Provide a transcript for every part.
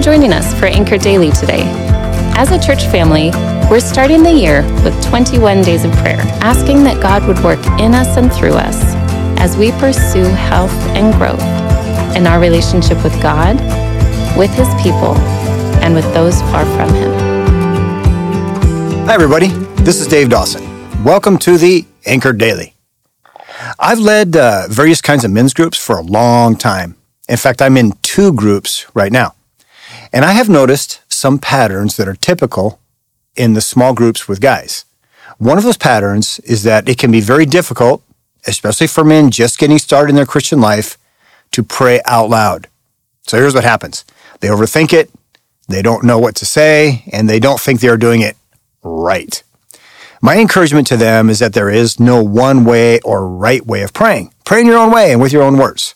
joining us for Anchor Daily today. As a church family, we're starting the year with 21 days of prayer, asking that God would work in us and through us as we pursue health and growth in our relationship with God, with His people, and with those far from Him. Hi, everybody. This is Dave Dawson. Welcome to the Anchor Daily. I've led uh, various kinds of men's groups for a long time. In fact, I'm in two groups right now. And I have noticed some patterns that are typical in the small groups with guys. One of those patterns is that it can be very difficult, especially for men just getting started in their Christian life, to pray out loud. So here's what happens they overthink it, they don't know what to say, and they don't think they're doing it right. My encouragement to them is that there is no one way or right way of praying. Pray in your own way and with your own words.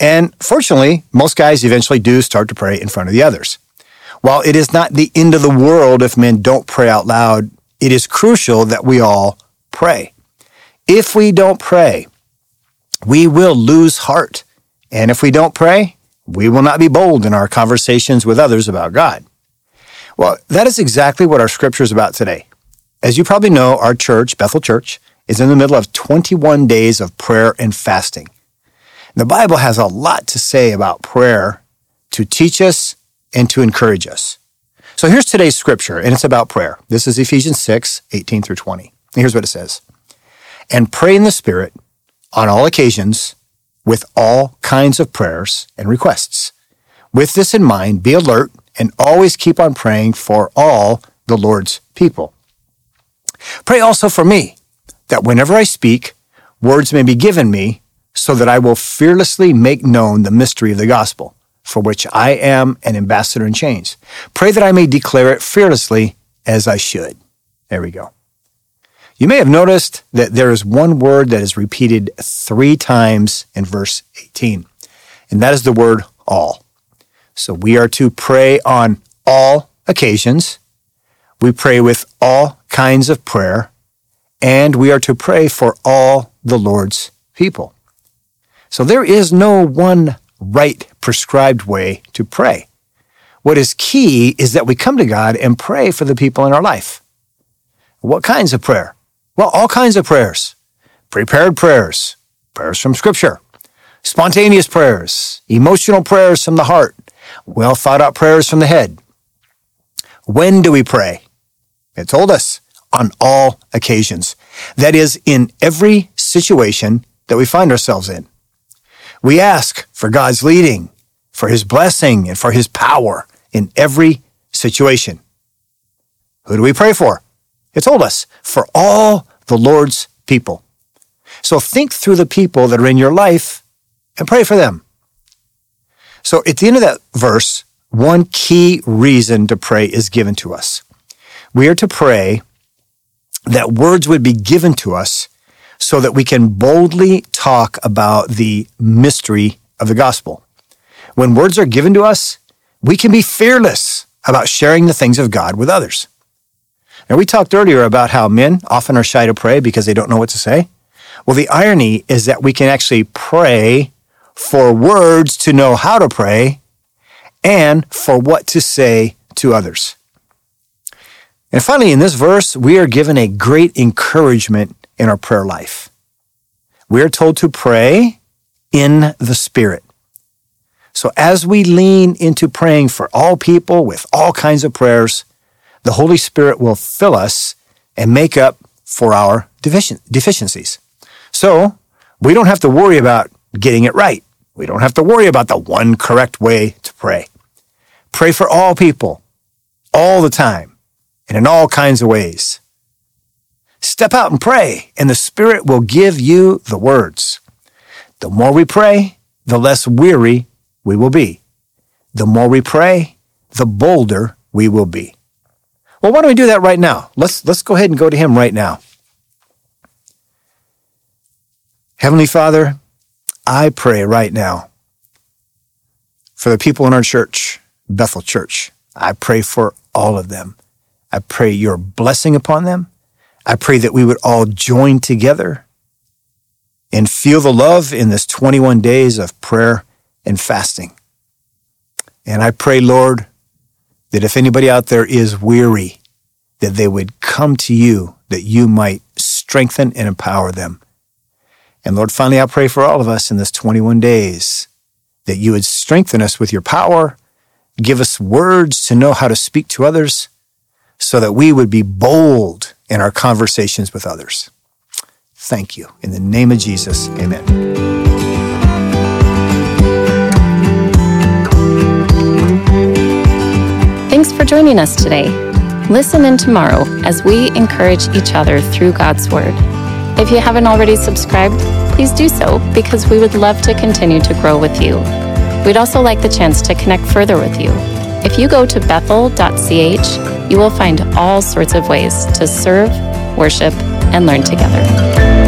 And fortunately, most guys eventually do start to pray in front of the others. While it is not the end of the world if men don't pray out loud, it is crucial that we all pray. If we don't pray, we will lose heart. And if we don't pray, we will not be bold in our conversations with others about God. Well, that is exactly what our scripture is about today. As you probably know, our church, Bethel Church, is in the middle of 21 days of prayer and fasting. The Bible has a lot to say about prayer to teach us and to encourage us. So here's today's scripture, and it's about prayer. This is Ephesians 6, 18 through 20. And here's what it says. And pray in the Spirit on all occasions with all kinds of prayers and requests. With this in mind, be alert and always keep on praying for all the Lord's people. Pray also for me, that whenever I speak, words may be given me so that I will fearlessly make known the mystery of the gospel, for which I am an ambassador in chains. Pray that I may declare it fearlessly as I should. There we go. You may have noticed that there is one word that is repeated three times in verse 18, and that is the word all. So we are to pray on all occasions. We pray with all kinds of prayer, and we are to pray for all the Lord's people. So there is no one right prescribed way to pray. What is key is that we come to God and pray for the people in our life. What kinds of prayer? Well, all kinds of prayers. Prepared prayers, prayers from Scripture, spontaneous prayers, emotional prayers from the heart, well thought out prayers from the head. When do we pray? It told us on all occasions. That is, in every situation that we find ourselves in. We ask for God's leading, for His blessing, and for His power in every situation. Who do we pray for? It told us, for all the Lord's people. So think through the people that are in your life and pray for them. So at the end of that verse, one key reason to pray is given to us. We are to pray that words would be given to us so that we can boldly talk about the mystery of the gospel. When words are given to us, we can be fearless about sharing the things of God with others. Now, we talked earlier about how men often are shy to pray because they don't know what to say. Well, the irony is that we can actually pray for words to know how to pray and for what to say to others. And finally, in this verse, we are given a great encouragement in our prayer life. We are told to pray in the Spirit. So as we lean into praying for all people with all kinds of prayers, the Holy Spirit will fill us and make up for our deficiencies. So we don't have to worry about getting it right. We don't have to worry about the one correct way to pray. Pray for all people, all the time, and in all kinds of ways. Step out and pray, and the Spirit will give you the words. The more we pray, the less weary we will be. The more we pray, the bolder we will be. Well, why don't we do that right now? Let's, let's go ahead and go to Him right now. Heavenly Father, I pray right now for the people in our church, Bethel Church. I pray for all of them. I pray your blessing upon them. I pray that we would all join together and feel the love in this 21 days of prayer and fasting. And I pray, Lord, that if anybody out there is weary, that they would come to you, that you might strengthen and empower them. And Lord, finally, I pray for all of us in this 21 days that you would strengthen us with your power, give us words to know how to speak to others, so that we would be bold in our conversations with others. Thank you. In the name of Jesus, amen. Thanks for joining us today. Listen in tomorrow as we encourage each other through God's Word. If you haven't already subscribed, please do so because we would love to continue to grow with you. We'd also like the chance to connect further with you. If you go to bethel.ch, you will find all sorts of ways to serve, worship, and learn together.